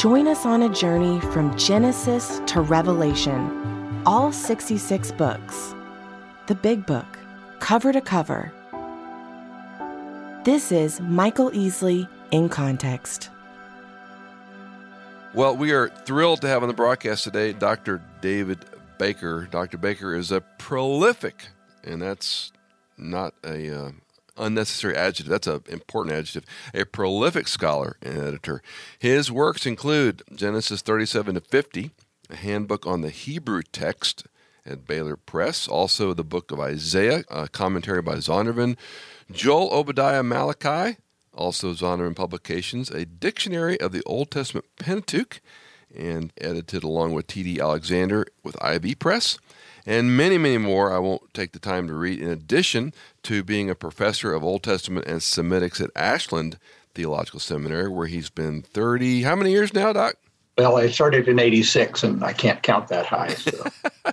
Join us on a journey from Genesis to Revelation, all 66 books. The Big Book, cover to cover. This is Michael Easley in Context. Well, we are thrilled to have on the broadcast today Dr. David Baker. Dr. Baker is a prolific, and that's not a uh, unnecessary adjective. That's an important adjective. A prolific scholar and editor. His works include Genesis 37 to 50, a handbook on the Hebrew text at Baylor Press, also the book of Isaiah, a commentary by Zondervan, Joel, Obadiah, Malachi, also Zondervan Publications, a dictionary of the Old Testament Pentateuch, and edited along with T.D. Alexander with IB Press and many, many more I won't take the time to read, in addition to being a professor of Old Testament and Semitics at Ashland Theological Seminary, where he's been 30, how many years now, Doc? Well, I started in 86, and I can't count that high. So.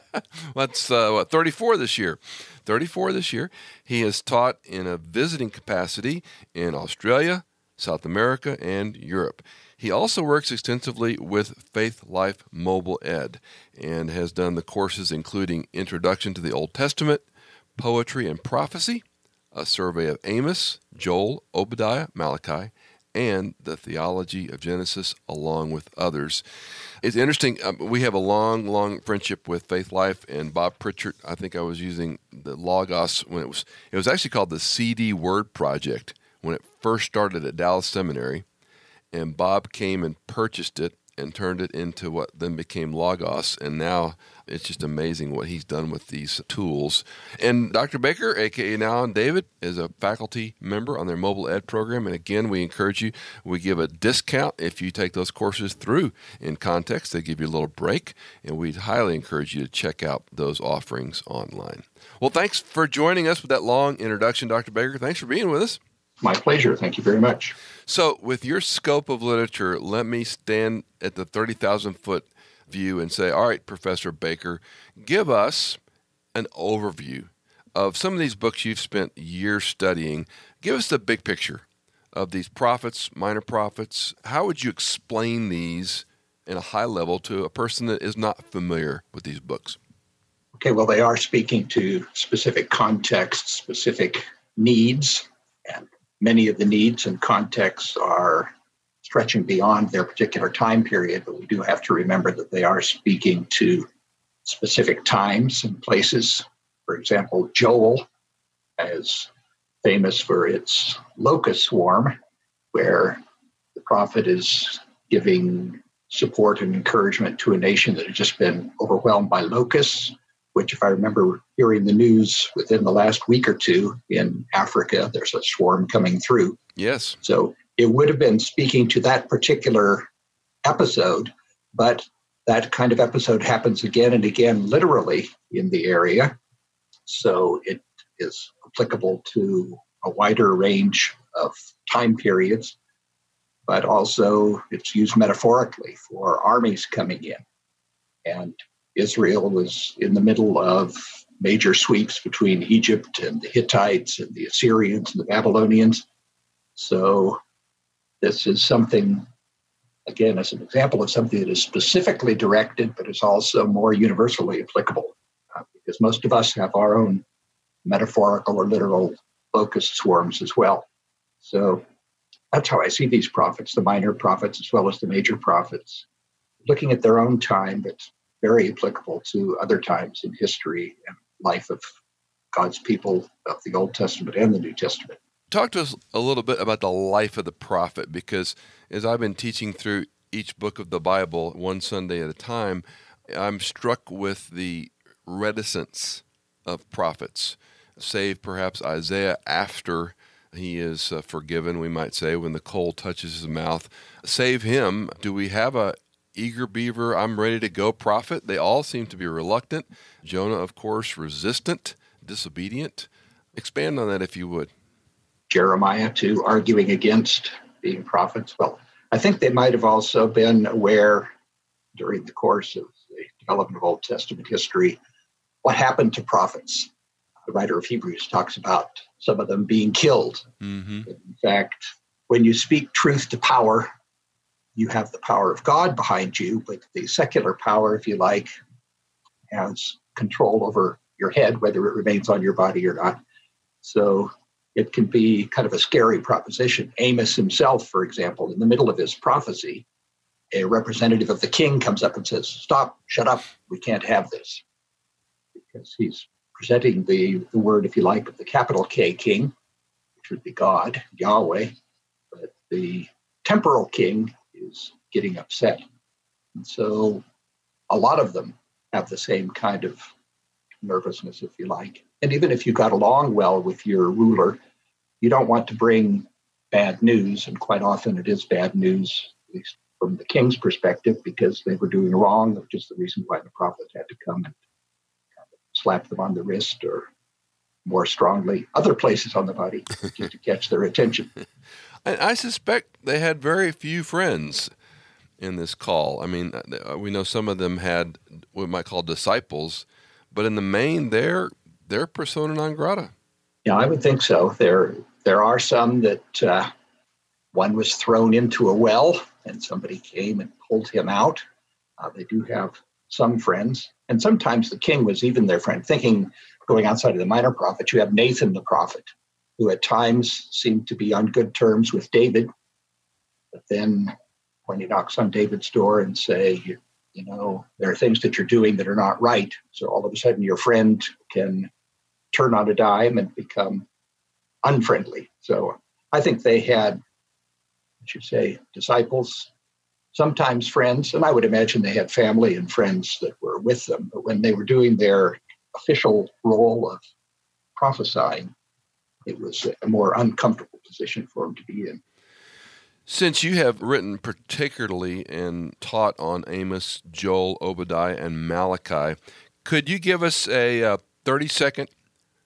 That's, uh, what, 34 this year. 34 this year. He has taught in a visiting capacity in Australia, South America, and Europe. He also works extensively with Faithlife Mobile Ed and has done the courses including Introduction to the Old Testament, Poetry and Prophecy, a survey of Amos, Joel, Obadiah, Malachi, and the theology of Genesis, along with others. It's interesting. Um, we have a long, long friendship with Faithlife and Bob Pritchett. I think I was using the Logos when it was. It was actually called the CD Word Project when it first started at Dallas Seminary and Bob came and purchased it and turned it into what then became Logos. And now it's just amazing what he's done with these tools. And Dr. Baker, aka now and David, is a faculty member on their mobile ed program. And again, we encourage you, we give a discount if you take those courses through in context. They give you a little break, and we highly encourage you to check out those offerings online. Well, thanks for joining us with that long introduction, Dr. Baker. Thanks for being with us. My pleasure. Thank you very much. So, with your scope of literature, let me stand at the 30,000 foot view and say, all right, Professor Baker, give us an overview of some of these books you've spent years studying. Give us the big picture of these prophets, minor prophets. How would you explain these in a high level to a person that is not familiar with these books? Okay, well, they are speaking to specific contexts, specific needs, and many of the needs and contexts are stretching beyond their particular time period, but we do have to remember that they are speaking to specific times and places. For example, Joel is famous for its locust swarm, where the prophet is giving support and encouragement to a nation that had just been overwhelmed by locusts which, if I remember hearing the news within the last week or two in Africa, there's a swarm coming through. Yes. So it would have been speaking to that particular episode, but that kind of episode happens again and again, literally in the area. So it is applicable to a wider range of time periods, but also it's used metaphorically for armies coming in. And Israel was in the middle of major sweeps between Egypt and the Hittites and the Assyrians and the Babylonians. So, this is something, again, as an example of something that is specifically directed, but is also more universally applicable. Uh, because most of us have our own metaphorical or literal locust swarms as well. So, that's how I see these prophets, the minor prophets as well as the major prophets, looking at their own time, but very applicable to other times in history and life of God's people of the Old Testament and the New Testament. Talk to us a little bit about the life of the prophet, because as I've been teaching through each book of the Bible one Sunday at a time, I'm struck with the reticence of prophets, save perhaps Isaiah after he is uh, forgiven, we might say, when the coal touches his mouth. Save him. Do we have a eager beaver, I'm ready to go prophet. They all seem to be reluctant. Jonah, of course, resistant, disobedient. Expand on that if you would. Jeremiah, too, arguing against being prophets. Well, I think they might have also been aware during the course of the development of Old Testament history what happened to prophets. The writer of Hebrews talks about some of them being killed. Mm-hmm. In fact, when you speak truth to power, you have the power of God behind you, but the secular power, if you like, has control over your head, whether it remains on your body or not. So it can be kind of a scary proposition. Amos himself, for example, in the middle of his prophecy, a representative of the king comes up and says, Stop, shut up, we can't have this. Because he's presenting the, the word, if you like, of the capital K king, which would be God, Yahweh, but the temporal king is getting upset. And so a lot of them have the same kind of nervousness, if you like. And even if you got along well with your ruler, you don't want to bring bad news, and quite often it is bad news, at least from the king's perspective, because they were doing wrong, which is the reason why the prophet had to come and slap them on the wrist or more strongly other places on the body just to catch their attention. I suspect they had very few friends in this call. I mean, uh, we know some of them had what we might call disciples, but in the main, they're they're persona non grata. Yeah, I would think so. There, there are some that uh, one was thrown into a well and somebody came and pulled him out. Uh, they do have some friends, and sometimes the king was even their friend. Thinking, going outside of the minor prophets, you have Nathan the prophet, who at times seemed to be on good terms with David, but then when he knocks on David's door and say, you know, there are things that you're doing that are not right, so all of a sudden your friend can turn on a dime and become unfriendly. So I think they had, I should say, disciples, sometimes friends, and I would imagine they had family and friends that were with them. But when they were doing their official role of prophesying, it was a more uncomfortable position for him to be in. Since you have written particularly and taught on Amos, Joel, Obadiah, and Malachi, could you give us a uh, 30 second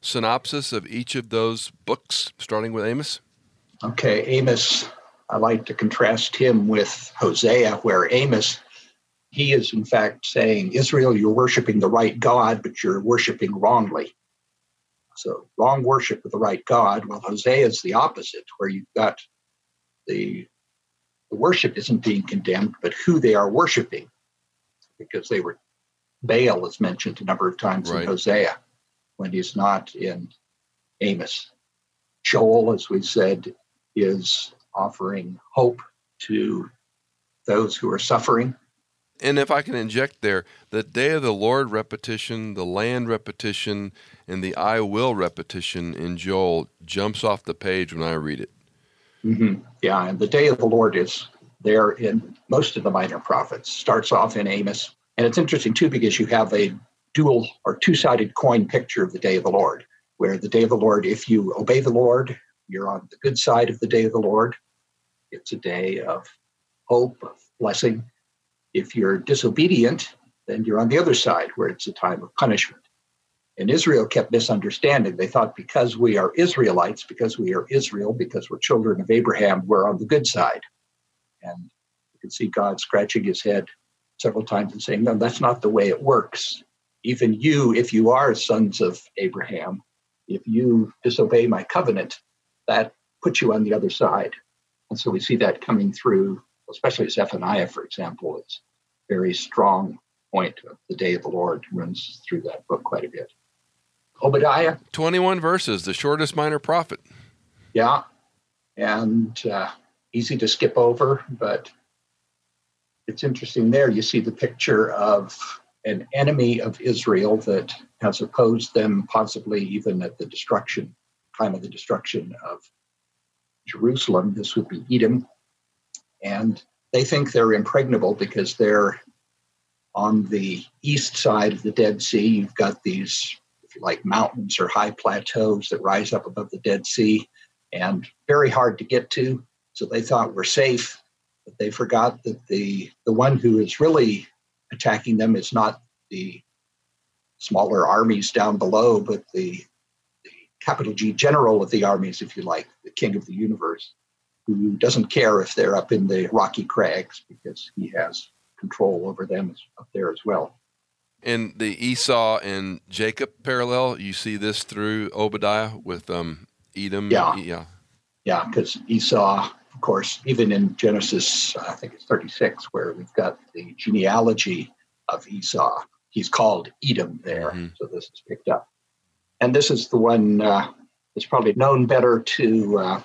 synopsis of each of those books, starting with Amos? Okay, Amos, I like to contrast him with Hosea, where Amos, he is in fact saying, Israel, you're worshiping the right God, but you're worshiping wrongly. So, wrong worship of the right God. Well, Hosea is the opposite, where you've got the, the worship isn't being condemned, but who they are worshiping, because they were, Baal is mentioned a number of times right. in Hosea when he's not in Amos. Joel, as we said, is offering hope to those who are suffering. And if I can inject there, the day of the Lord repetition, the land repetition, and the I will repetition in Joel jumps off the page when I read it. Mm-hmm. Yeah, and the day of the Lord is there in most of the minor prophets. Starts off in Amos, and it's interesting too because you have a dual or two sided coin picture of the day of the Lord, where the day of the Lord, if you obey the Lord, you're on the good side of the day of the Lord. It's a day of hope, of blessing. If you're disobedient, then you're on the other side, where it's a time of punishment. And Israel kept misunderstanding. They thought because we are Israelites, because we are Israel, because we're children of Abraham, we're on the good side. And you can see God scratching his head several times and saying, No, that's not the way it works even you, if you are sons of Abraham, if you disobey my covenant, that puts you on the other side. And so we see that coming through, especially Zephaniah, for example, is a very strong point of the day of the Lord runs through that book quite a bit. Obadiah. 21 verses, the shortest minor prophet. Yeah. And uh, easy to skip over, but it's interesting there. You see the picture of an enemy of Israel that has opposed them, possibly even at the destruction, time of the destruction of Jerusalem. This would be Edom. And they think they're impregnable because they're on the east side of the Dead Sea. You've got these, like, mountains or high plateaus that rise up above the Dead Sea and very hard to get to. So they thought we're safe. But they forgot that the the one who is really attacking them is not the smaller armies down below, but the, the capital G general of the armies, if you like, the king of the universe, who doesn't care if they're up in the rocky crags because he has control over them up there as well. In the Esau and Jacob parallel, you see this through Obadiah with um, Edom. Yeah, yeah, yeah. Because Esau, of course, even in Genesis, I think it's 36, where we've got the genealogy of Esau. He's called Edom there, mm-hmm. so this is picked up. And this is the one uh, that's probably known better to uh,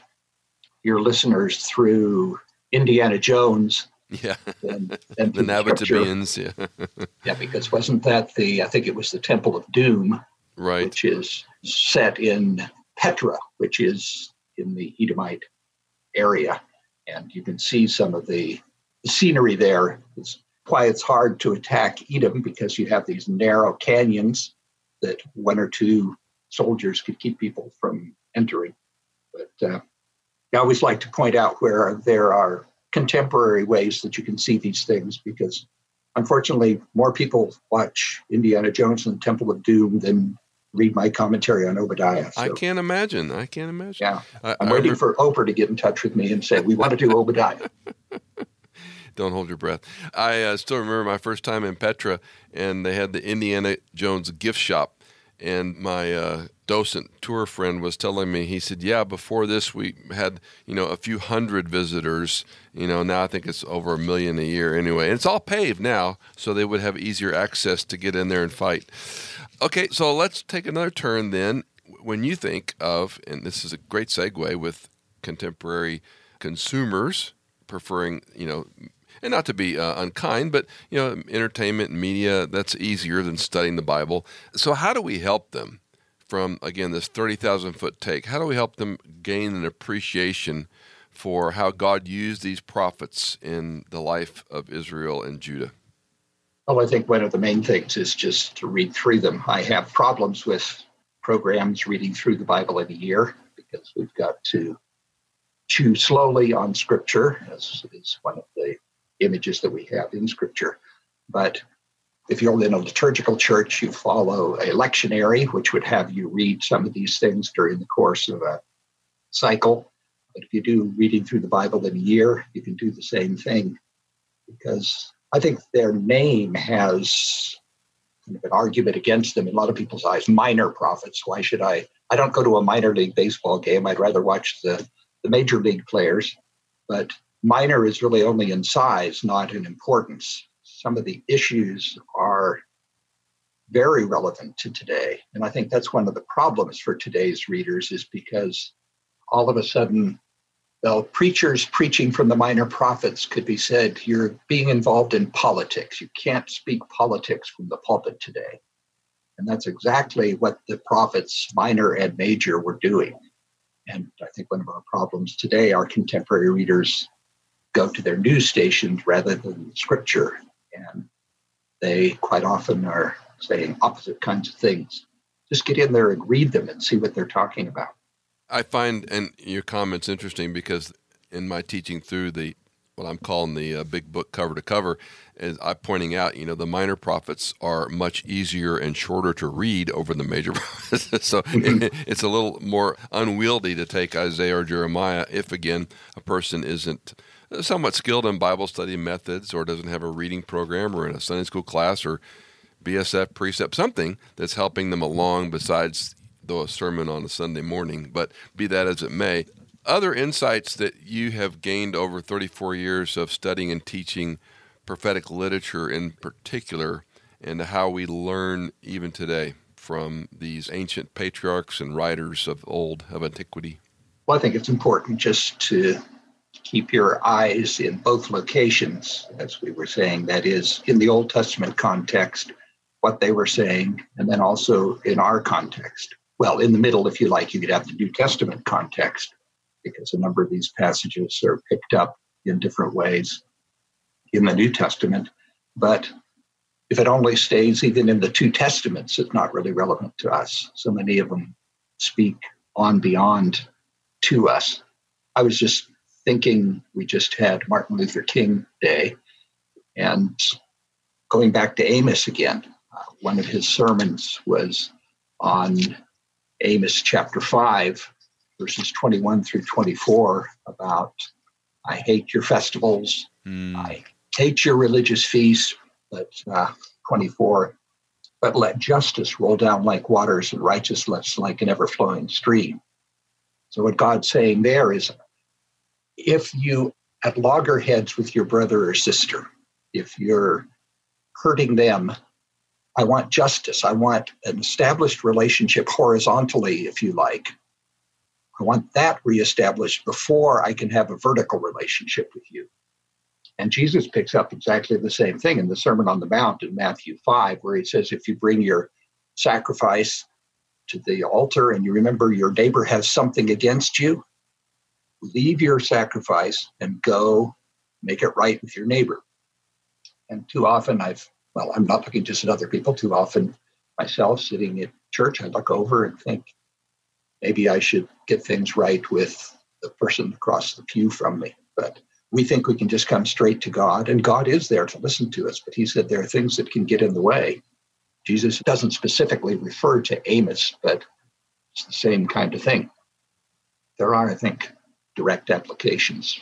your listeners through Indiana Jones yeah. And, and the Nabataeans, yeah. yeah, because wasn't that the, I think it was the Temple of Doom, right? Which is set in Petra, which is in the Edomite area. And you can see some of the, the scenery there. It's why it's hard to attack Edom because you have these narrow canyons that one or two soldiers could keep people from entering. But uh, I always like to point out where there are contemporary ways that you can see these things because unfortunately more people watch Indiana Jones and the Temple of Doom than read my commentary on Obadiah. So, I can't imagine. I can't imagine. Yeah. I, am waiting for Oprah to get in touch with me and say, we want to do Obadiah. Don't hold your breath. I uh, still remember my first time in Petra, and they had the Indiana Jones gift shop and my uh, docent tour friend was telling me he said yeah before this we had you know a few hundred visitors you know now i think it's over a million a year anyway. And it's all paved now so they would have easier access to get in there and fight. Okay so let's take another turn then. When you think of and this is a great segue with contemporary consumers preferring you know and not to be uh, unkind, but you know, entertainment and media that's easier than studying the Bible. So how do we help them from again this thirty thousand foot take? How do we help them gain an appreciation for how God used these prophets in the life of Israel and Judah? Well, I think one of the main things is just to read through them. I have problems with programs reading through the Bible in a year because we've got to chew slowly on scripture, as is one of the images that we have in Scripture. But if you're in a liturgical church, you follow a lectionary, which would have you read some of these things during the course of a cycle. But if you do reading through the Bible in a year, you can do the same thing because I think their name has kind of an argument against them in a lot of people's eyes. Minor prophets. Why should I? I don't go to a minor league baseball game. I'd rather watch the, the major league players. But minor is really only in size, not in importance. Some of the issues are very relevant to today. And I think that's one of the problems for today's readers is because all of a sudden, well, preachers preaching from the minor prophets could be said, you're being involved in politics. You can't speak politics from the pulpit today. And that's exactly what the prophets, minor and major, were doing. And I think one of our problems today, our contemporary readers go to their news stations rather than scripture. And they quite often are saying opposite kinds of things. Just get in there and read them and see what they're talking about. I find and your comments interesting because in my teaching through the what I'm calling the uh, big book cover to cover, is I'm pointing out, you know, the minor prophets are much easier and shorter to read over the major prophets. so it, it's a little more unwieldy to take Isaiah or Jeremiah if, again, a person isn't somewhat skilled in Bible study methods or doesn't have a reading program or in a Sunday school class or BSF precept, something that's helping them along besides though a sermon on a Sunday morning. But be that as it may, other insights that you have gained over 34 years of studying and teaching prophetic literature in particular, and how we learn even today from these ancient patriarchs and writers of old of antiquity? Well, I think it's important just to keep your eyes in both locations, as we were saying, that is, in the Old Testament context, what they were saying, and then also in our context. Well, in the middle, if you like, you could have the New Testament context, because a number of these passages are picked up in different ways in the New Testament. But if it only stays even in the two testaments, it's not really relevant to us. So many of them speak on beyond to us. I was just thinking we just had Martin Luther King Day and going back to Amos again. Uh, one of his sermons was on Amos chapter 5, verses 21 through 24, about I hate your festivals, mm. I hate your religious feasts, but uh, 24, but let justice roll down like waters and righteousness like an ever flowing stream. So, what God's saying there is if you at loggerheads with your brother or sister, if you're hurting them, I want justice. I want an established relationship horizontally, if you like. I want that reestablished before I can have a vertical relationship with you. And Jesus picks up exactly the same thing in the Sermon on the Mount in Matthew 5, where he says, If you bring your sacrifice to the altar and you remember your neighbor has something against you, leave your sacrifice and go make it right with your neighbor. And too often I've, well, I'm not looking just at other people, too often myself sitting at church, I look over and think, maybe I should get things right with the person across the pew from me. But we think we can just come straight to God, and God is there to listen to us. But He said there are things that can get in the way. Jesus doesn't specifically refer to Amos, but it's the same kind of thing. There are, I think, direct applications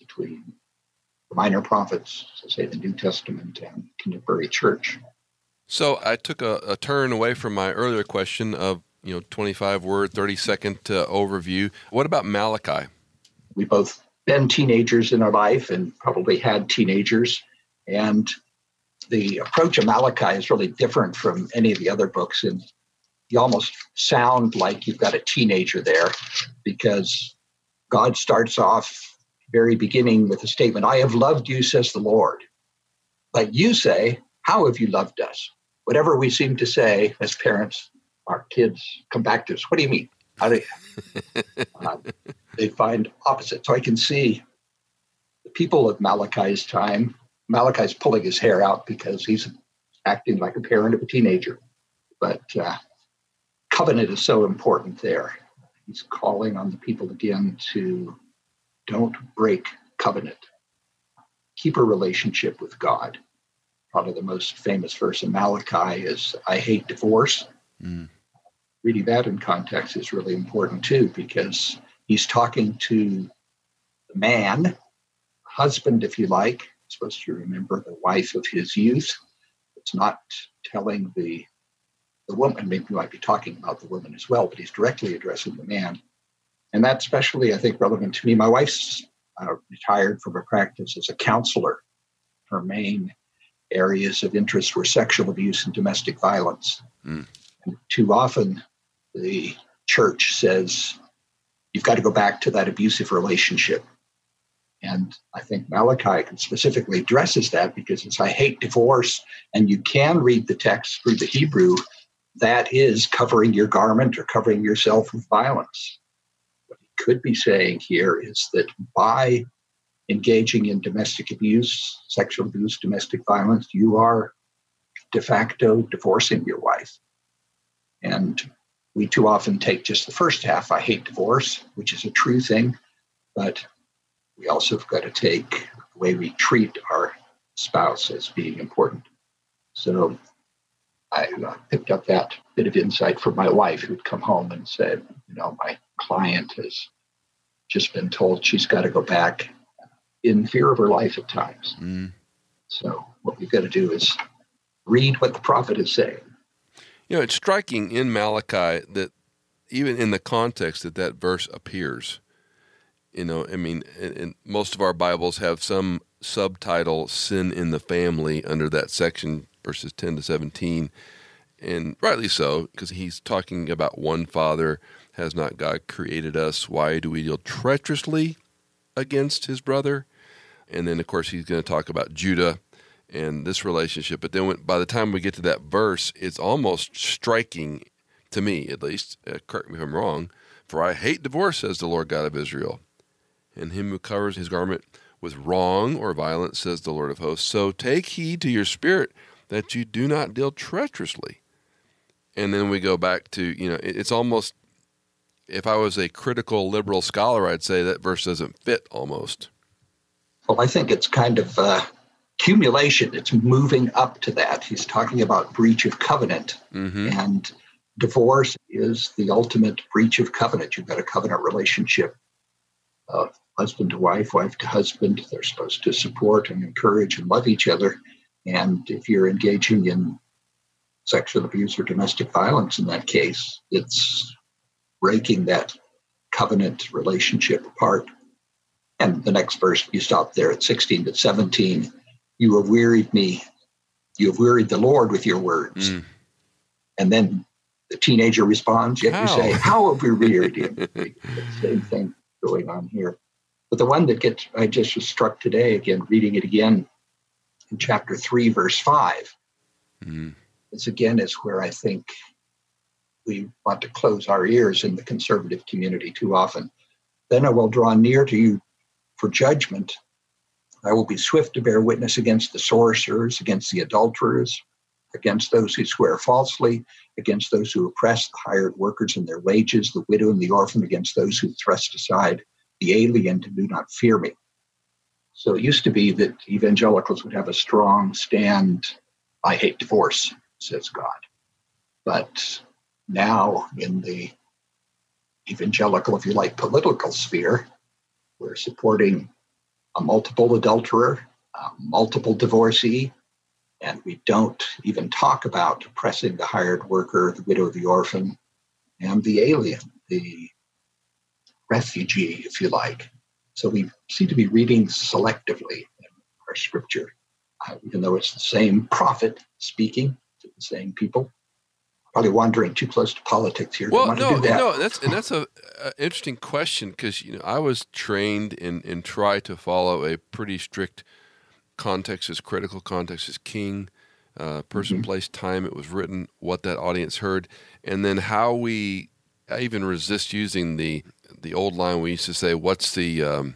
between the minor prophets, so say the New Testament, and contemporary church. So I took a, a turn away from my earlier question of you know 25 word 30 second uh, overview what about malachi we both been teenagers in our life and probably had teenagers and the approach of malachi is really different from any of the other books and you almost sound like you've got a teenager there because god starts off very beginning with a statement i have loved you says the lord but you say how have you loved us whatever we seem to say as parents our kids come back to us. What do you mean? How do uh, they find opposite? So I can see the people of Malachi's time. Malachi's pulling his hair out because he's acting like a parent of a teenager. But uh, covenant is so important there. He's calling on the people again to don't break covenant. Keep a relationship with God. Probably the most famous verse in Malachi is I hate divorce. Mm reading that in context is really important too, because he's talking to the man, husband, if you like, supposed to remember the wife of his youth. It's not telling the the woman, maybe might be talking about the woman as well, but he's directly addressing the man. And that's especially, I think, relevant to me. My wife's uh, retired from her practice as a counselor. Her main areas of interest were sexual abuse and domestic violence. Mm. And too often, the church says you've got to go back to that abusive relationship. And I think Malachi specifically addresses that because it's I hate divorce, and you can read the text through the Hebrew. That is covering your garment or covering yourself with violence. What he could be saying here is that by engaging in domestic abuse, sexual abuse, domestic violence, you are de facto divorcing your wife. And we too often take just the first half I hate divorce, which is a true thing, but we also have got to take the way we treat our spouse as being important. So I picked up that bit of insight from my wife who'd come home and said, you know, my client has just been told she's got to go back in fear of her life at times. Mm. So what we've got to do is read what the prophet is saying you know, it's striking in Malachi that even in the context that that verse appears, you know, I mean, and most of our Bibles have some subtitle "Sin in the Family" under that section, verses ten to seventeen, and rightly so because he's talking about one father. Has not God created us? Why do we deal treacherously against his brother? And then, of course, he's going to talk about Judah and this relationship. But then when, by the time we get to that verse, it's almost striking to me, at least. Uh, correct me if I'm wrong. For I hate divorce, says the Lord God of Israel. And him who covers his garment with wrong or violence, says the Lord of hosts. So take heed to your spirit that you do not deal treacherously. And then we go back to, you know, it's almost if I was a critical liberal scholar, I'd say that verse doesn't fit almost. Well, I think it's kind of uh, accumulation. It's moving up to that. He's talking about breach of covenant. Mm-hmm. And divorce is the ultimate breach of covenant. You've got a covenant relationship of husband to wife, wife to husband. They're supposed to support and encourage and love each other. And if you're engaging in sexual abuse or domestic violence in that case, it's breaking that covenant relationship apart. And the next verse, you stop there at 16 to 17. You have wearied me. You have wearied the Lord with your words. Mm. And then the teenager responds, yet you say, How have we wearied him? same thing going on here. But the one that gets, I just was struck today, again, reading it again in chapter 3, verse 5. Mm. This again is where I think we want to close our ears in the conservative community too often. Then I will draw near to you for judgment. I will be swift to bear witness against the sorcerers, against the adulterers, against those who swear falsely, against those who oppress the hired workers and their wages, the widow and the orphan, against those who thrust aside the alien to do not fear me. So it used to be that evangelicals would have a strong stand I hate divorce, says God. But now in the evangelical, if you like, political sphere, we're supporting a multiple adulterer, a multiple divorcee, and we don't even talk about oppressing the hired worker, the widow, the orphan, and the alien, the refugee, if you like. So we seem to be reading selectively our scripture, uh, even though it's the same prophet speaking to the same people probably wandering too close to politics here. Well, no, that. no, that's and that's a, a interesting question because you know I was trained in in try to follow a pretty strict context is critical, context is king, uh, person, mm-hmm. place, time it was written, what that audience heard, and then how we. I even resist using the the old line we used to say, "What's the um,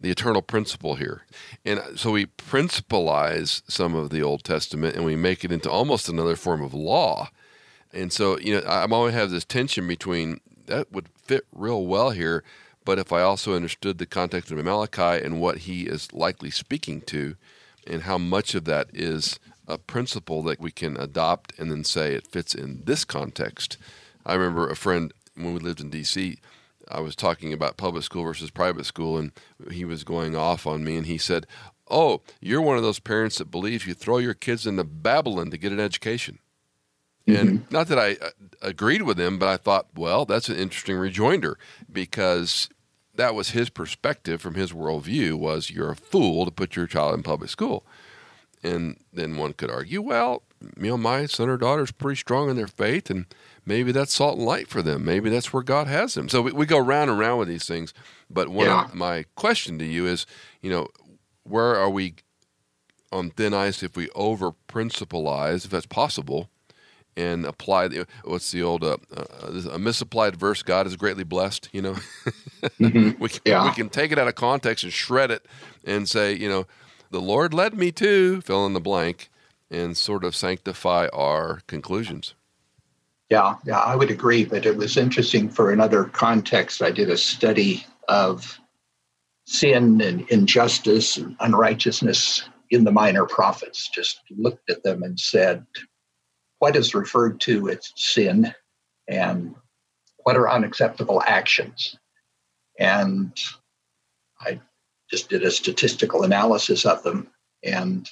the eternal principle here?" And so we principalize some of the Old Testament and we make it into almost another form of law and so, you know, I'm always have this tension between that would fit real well here, but if I also understood the context of Malachi and what he is likely speaking to, and how much of that is a principle that we can adopt and then say it fits in this context. I remember a friend when we lived in D.C. I was talking about public school versus private school, and he was going off on me, and he said, "Oh, you're one of those parents that believes you throw your kids into Babylon to get an education." And mm-hmm. not that I uh, agreed with him, but I thought, well, that's an interesting rejoinder because that was his perspective from his worldview was you're a fool to put your child in public school. And then one could argue, well, you know, my son or daughter is pretty strong in their faith, and maybe that's salt and light for them. Maybe that's where God has them. So we, we go round and round with these things. But one yeah. of my question to you is, you know, where are we on thin ice if we over principalize, if that's possible, and apply the what's the old uh, uh, a misapplied verse god is greatly blessed you know mm-hmm. we, can, yeah. we can take it out of context and shred it and say you know the lord led me to fill in the blank and sort of sanctify our conclusions yeah yeah i would agree but it was interesting for another context i did a study of sin and injustice and unrighteousness in the minor prophets just looked at them and said what is referred to as sin and what are unacceptable actions. And I just did a statistical analysis of them. And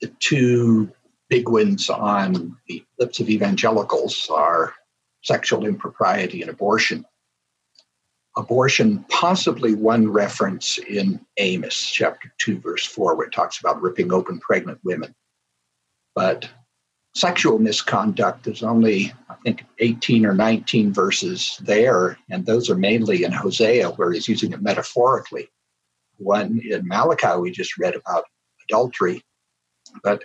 the two big ones on the lips of evangelicals are sexual impropriety and abortion. Abortion, possibly one reference in Amos chapter 2, verse 4, where it talks about ripping open pregnant women. But sexual misconduct. There's only, I think, 18 or 19 verses there, and those are mainly in Hosea, where he's using it metaphorically. One in Malachi, we just read about adultery, but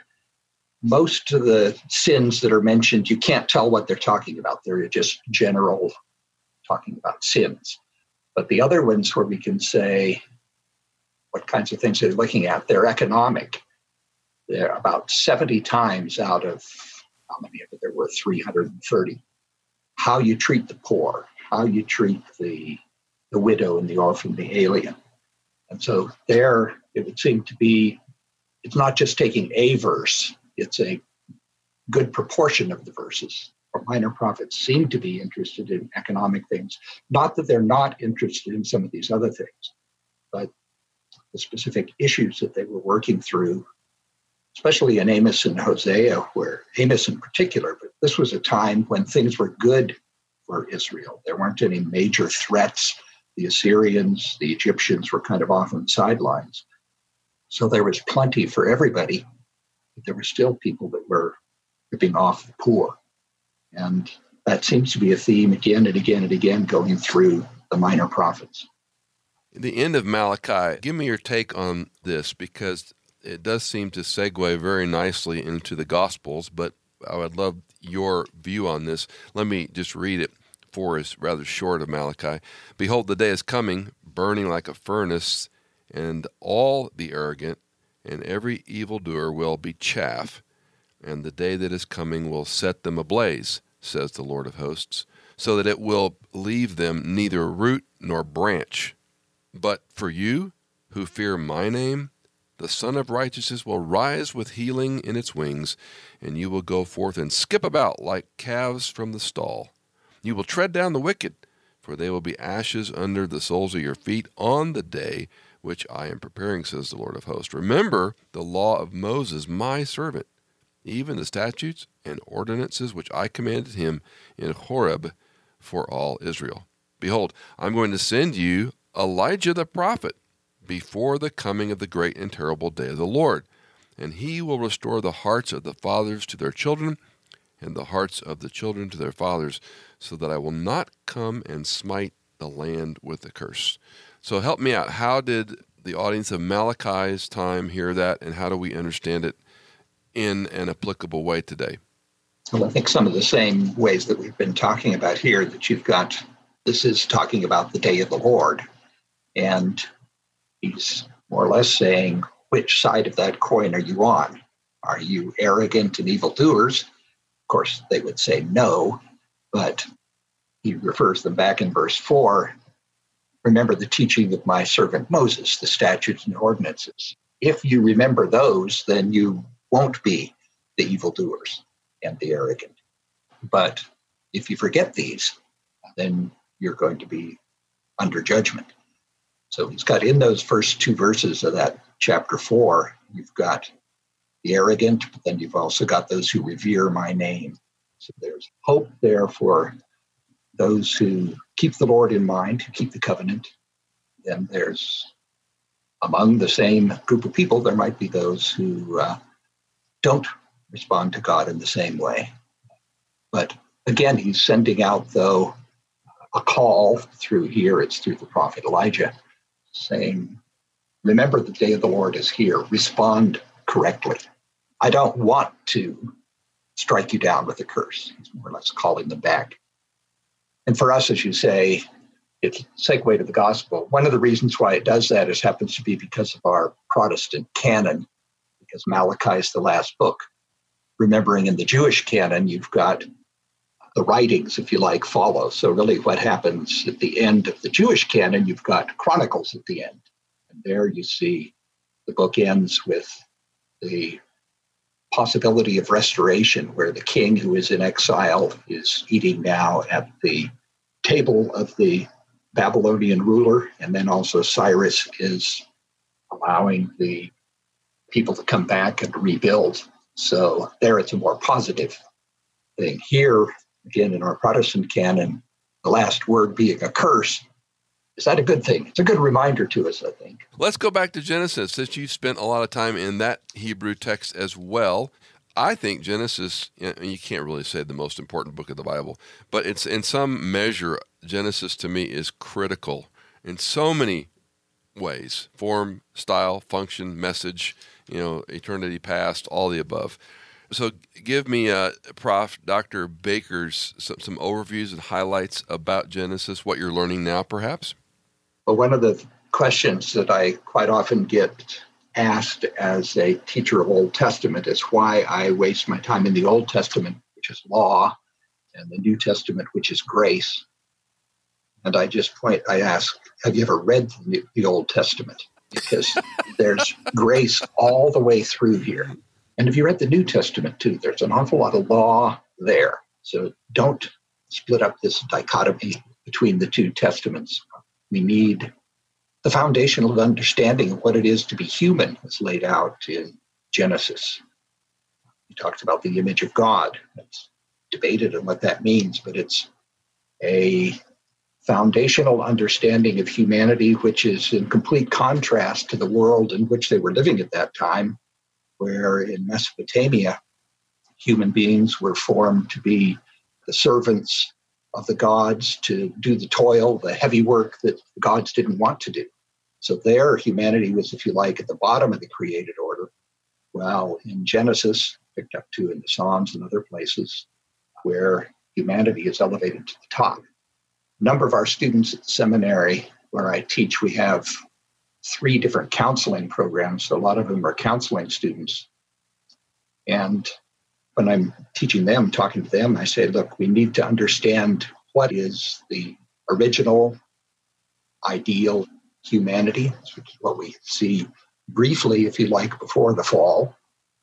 most of the sins that are mentioned, you can't tell what they're talking about. They're just general talking about sins. But the other ones where we can say what kinds of things they're looking at, they're economic They're about 70 times out of how many of it there were 330 how you treat the poor how you treat the the widow and the orphan, the alien. And so there it would seem to be it's not just taking a verse, it's a good proportion of the verses. Or minor prophets seem to be interested in economic things. Not that they're not interested in some of these other things, but the specific issues that they were working through, especially in Amos and Hosea, where Amos in particular, but this was a time when things were good for Israel. There weren't any major threats. The Assyrians, the Egyptians were kind of off on the sidelines. So there was plenty for everybody, but there were still people that were ripping off the poor. And that seems to be a theme again and again and again going through the minor prophets. The end of Malachi, give me your take on this because it does seem to segue very nicely into the Gospels, but I would love your view on this. Let me just read it for us, rather short of Malachi. Behold, the day is coming, burning like a furnace, and all the arrogant and every evildoer will be chaff, and the day that is coming will set them ablaze, says the Lord of hosts, so that it will leave them neither root nor branch. But for you who fear my name, the Sun of Righteousness will rise with healing in its wings, and you will go forth and skip about like calves from the stall. You will tread down the wicked, for they will be ashes under the soles of your feet on the day which I am preparing, says the Lord of hosts. Remember the law of Moses, my servant, even the statutes and ordinances which I commanded him in Horeb for all Israel. Behold, I'm going to send you Elijah the prophet before the coming of the great and terrible day of the Lord. And he will restore the hearts of the fathers to their children, and the hearts of the children to their fathers, so that I will not come and smite the land with a curse. So help me out. How did the audience of Malachi's time hear that, and how do we understand it in an applicable way today? Well, I think some of the same ways that we've been talking about here, that you've got this is talking about the day of the Lord. And he's more or less saying, which side of that coin are you on? Are you arrogant and evildoers? Of course, they would say no, but he refers them back in verse 4 remember the teaching of my servant Moses, the statutes and ordinances. If you remember those, then you won't be the evildoers and the arrogant. But if you forget these, then you're going to be under judgment. So he's got in those first two verses of that chapter four, you've got the arrogant, but then you've also got those who revere my name. So there's hope there for those who keep the Lord in mind, who keep the covenant. Then there's among the same group of people, there might be those who uh, don't respond to God in the same way. But again, he's sending out, though, a call through here, it's through the prophet Elijah, saying, Remember the day of the Lord is here. Respond correctly. I don't want to strike you down with a curse. He's more or less calling them back and for us, as you say, it's segue to the gospel. One of the reasons why it does that is happens to be because of our Protestant canon, because Malachi is the last book. Remembering in the Jewish canon, you've got the writings, if you like, follow. So really what happens at the end of the Jewish canon, you've got Chronicles at the end. And there you see the book ends with the possibility of restoration, where the king who is in exile is eating now at the table of the Babylonian ruler, and then also Cyrus is allowing the people to come back and rebuild. So there it's a more positive thing. Here, again, in our Protestant canon, the last word being a curse is that a good thing? It's a good reminder to us, I think. Let's go back to Genesis, since you spent a lot of time in that Hebrew text as well. I think Genesis, you can't really say the most important book of the Bible, but it's in some measure, Genesis to me is critical in so many ways form, style, function, message, you know, eternity past, all the above. So, give me, uh, Prof. Dr. Baker's some, some overviews and highlights about Genesis, what you're learning now, perhaps. Well, one of the questions that I quite often get asked as a teacher of Old Testament is why I waste my time in the Old Testament, which is law, and the New Testament, which is grace. And I just point, I ask, have you ever read the, the Old Testament? Because there's grace all the way through here. And if you read the New Testament too, there's an awful lot of law there. So don't split up this dichotomy between the two testaments. We need the foundational understanding of what it is to be human is laid out in Genesis. He talks about the image of God. It's debated on what that means, but it's a foundational understanding of humanity, which is in complete contrast to the world in which they were living at that time, where in Mesopotamia, human beings were formed to be the servants of the gods, to do the toil, the heavy work that the gods didn't want to do. So there, humanity was, if you like, at the bottom of the created order. Well, in Genesis, picked up to in the Psalms and other places, where humanity is elevated to the top. A number of our students at the seminary where I teach, we have three different counseling programs. So a lot of them are counseling students. And when I'm teaching them, talking to them, I say, look, we need to understand what is the original ideal humanity, which is what we see briefly, if you like, before the fall.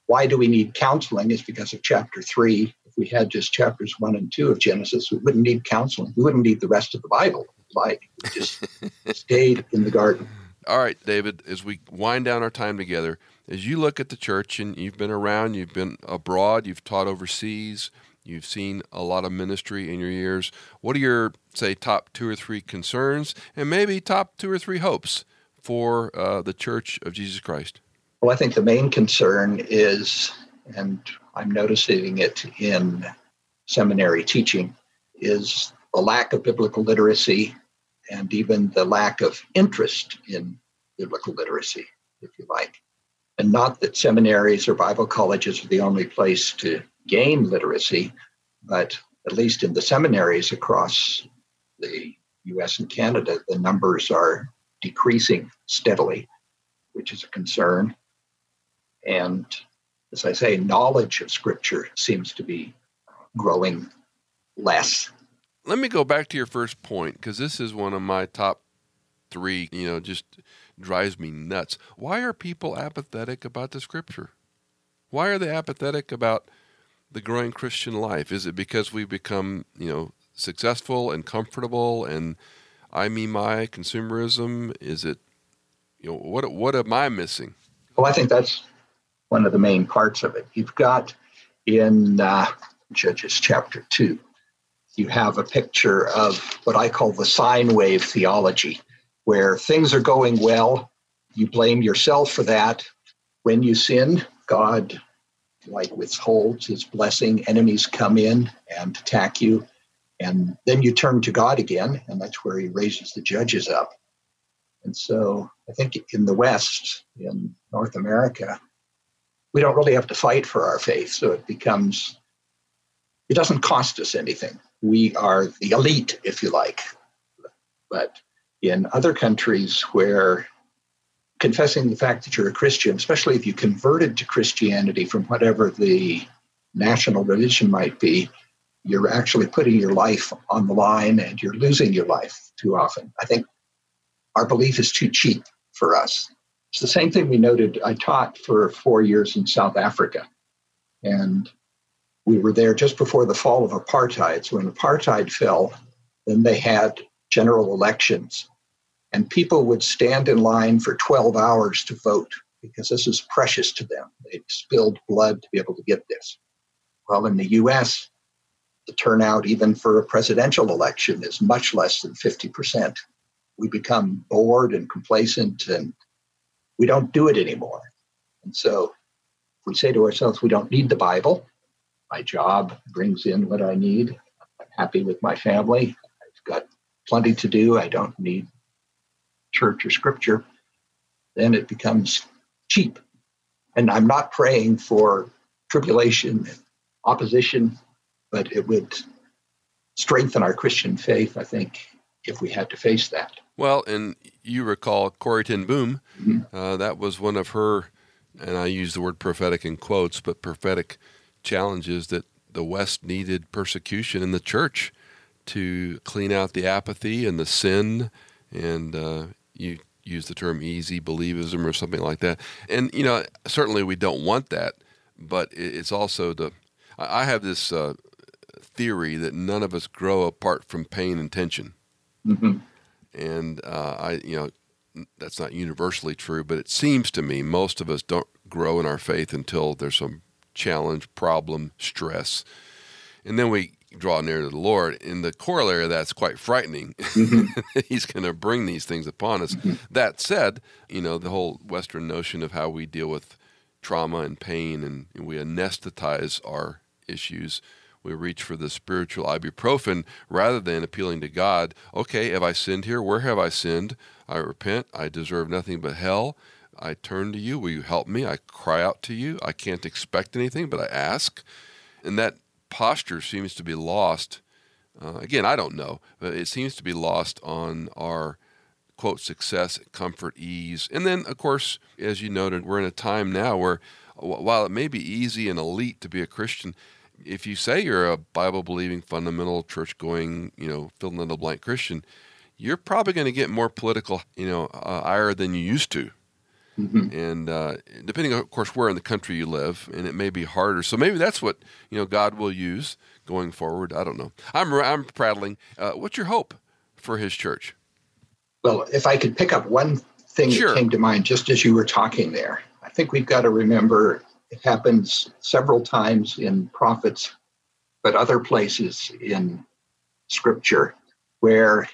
Why do we need counseling? Is because of chapter three. If we had just chapters one and two of Genesis, we wouldn't need counseling. We wouldn't need the rest of the Bible. Like, just stayed in the garden. All right, David, as we wind down our time together, as you look at the church and you've been around, you've been abroad, you've taught overseas, you've seen a lot of ministry in your years. What are your, say, top two or three concerns and maybe top two or three hopes for uh, the Church of Jesus Christ? Well, I think the main concern is, and I'm noticing it in seminary teaching, is the lack of biblical literacy and even the lack of interest in biblical literacy, if you like. And not that seminaries or Bible colleges are the only place to gain literacy, but at least in the seminaries across the US and Canada, the numbers are decreasing steadily, which is a concern. And as I say, knowledge of Scripture seems to be growing less. Let me go back to your first point because this is one of my top three, you know, just drives me nuts. Why are people apathetic about the Scripture? Why are they apathetic about the growing Christian life? Is it because we've become, you know, successful and comfortable and I mean my consumerism? Is it, you know, what what am I missing? Well, I think that's one of the main parts of it. You've got in uh, Judges chapter 2, you have a picture of what I call the sine wave theology, where things are going well, you blame yourself for that. When you sin, God like withholds his blessing, enemies come in and attack you, and then you turn to God again, and that's where he raises the judges up. And so I think in the West, in North America, we don't really have to fight for our faith. So it becomes, it doesn't cost us anything. We are the elite, if you like. But in other countries where confessing the fact that you're a Christian, especially if you converted to Christianity from whatever the national religion might be, you're actually putting your life on the line and you're losing your life too often. I think our belief is too cheap for us. It's the same thing we noted. I taught for four years in South Africa, and we were there just before the fall of apartheid. So when apartheid fell, then they had general elections, and people would stand in line for 12 hours to vote because this is precious to them. They'd spilled blood to be able to get this. Well, in the US, the turnout, even for a presidential election, is much less than 50%. We become bored and complacent and we don't do it anymore. And so we say to ourselves, we don't need the Bible, my job brings in what I need, I'm happy with my family, I've got plenty to do, I don't need church or scripture, then it becomes cheap. And I'm not praying for tribulation and opposition, but it would strengthen our Christian faith, I think, if we had to face that. Well, and you recall Corrie ten Boom. Mm-hmm. Uh, that was one of her, and I use the word prophetic in quotes, but prophetic challenges that the West needed persecution in the church to clean out the apathy and the sin, and uh, you use the term easy believism or something like that. And you know, certainly we don't want that, but it's also the. I have this uh, theory that none of us grow apart from pain and tension, mm-hmm. and uh, I, you know, that's not universally true, but it seems to me most of us don't grow in our faith until there's some challenge, problem, stress, and then we draw near to the Lord. In the corollary of that's quite frightening. Mm-hmm. He's going to bring these things upon us. Mm-hmm. That said, you know, the whole Western notion of how we deal with trauma and pain and, and we anesthetize our issues. We reach for the spiritual ibuprofen rather than appealing to God. Okay, have I sinned here? Where have I sinned? I repent. I deserve nothing but hell. I turn to you. Will you help me? I cry out to you. I can't expect anything, but I ask. And that posture seems to be lost. Uh, again, I don't know, but it seems to be lost on our quote success, comfort, ease. And then, of course, as you noted, we're in a time now where while it may be easy and elite to be a Christian, if you say you're a Bible believing, fundamental, church going, you know, fill in the blank Christian, you're probably going to get more political, you know, uh, ire than you used to. Mm-hmm. And uh, depending, of course, where in the country you live, and it may be harder. So maybe that's what you know God will use going forward. I don't know. I'm I'm prattling. Uh, what's your hope for His church? Well, if I could pick up one thing sure. that came to mind just as you were talking there, I think we've got to remember it happens several times in prophets, but other places in Scripture where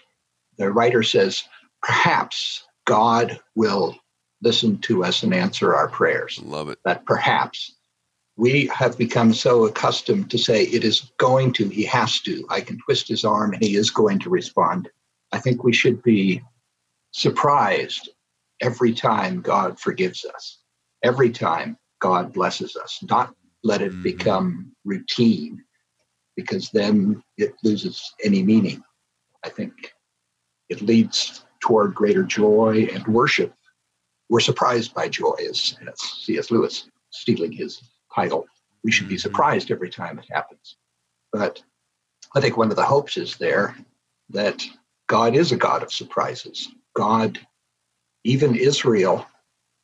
the writer says, perhaps God will listen to us and answer our prayers. Love it. That perhaps we have become so accustomed to say it is going to, he has to. I can twist his arm and he is going to respond. I think we should be surprised every time God forgives us, every time God blesses us, not let it mm-hmm. become routine because then it loses any meaning. I think it leads toward greater joy and worship we're surprised by joy, as, C.S. Lewis stealing his title. We should be mm-hmm. surprised every time it happens. But I think one of the hopes is there that God is a God of surprises. God, even Israel,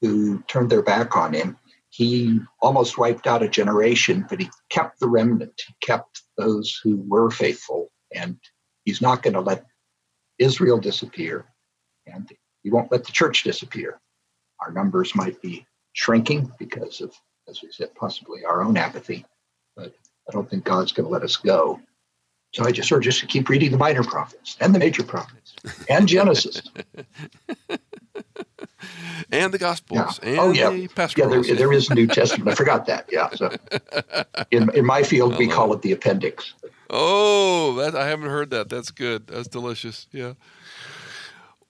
who turned their back on him, he almost wiped out a generation, but he kept the remnant, he kept those who were faithful, and he's not going to let Israel disappear, and he won't let the church disappear our numbers might be shrinking because of, as we said, possibly our own apathy. But I don't think God's going to let us go. So I just urge us to keep reading the minor prophets and the major prophets and Genesis. and the Gospels. Yeah. oh, yeah. yeah there, there is a New Testament. I forgot that. Yeah. So in, in my field, we call it the appendix. Oh, that, I haven't heard that. That's good. That's delicious. Yeah.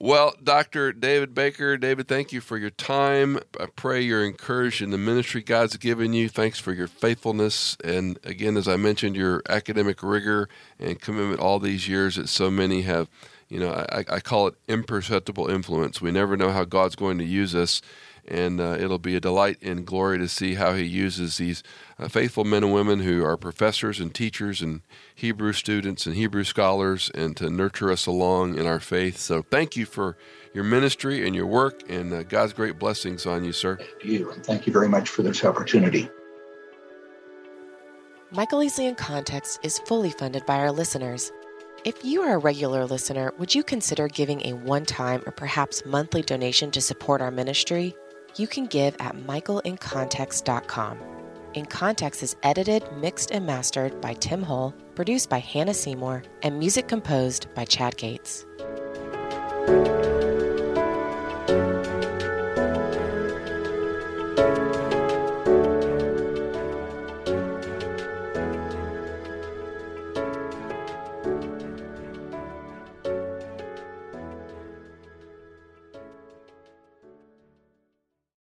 Well, Dr. David Baker, David, thank you for your time. I pray you're encouraged in the ministry God's given you. Thanks for your faithfulness. And again, as I mentioned, your academic rigor and commitment all these years that so many have, you know, I, I call it imperceptible influence. We never know how God's going to use us and uh, it'll be a delight and glory to see how he uses these uh, faithful men and women who are professors and teachers and Hebrew students and Hebrew scholars and to nurture us along in our faith. So thank you for your ministry and your work and uh, God's great blessings on you, sir. Thank you, and thank you very much for this opportunity. Michael Easley in Context is fully funded by our listeners. If you are a regular listener, would you consider giving a one time or perhaps monthly donation to support our ministry? You can give at michaelincontext.com. In Context is edited, mixed, and mastered by Tim Hull, produced by Hannah Seymour, and music composed by Chad Gates.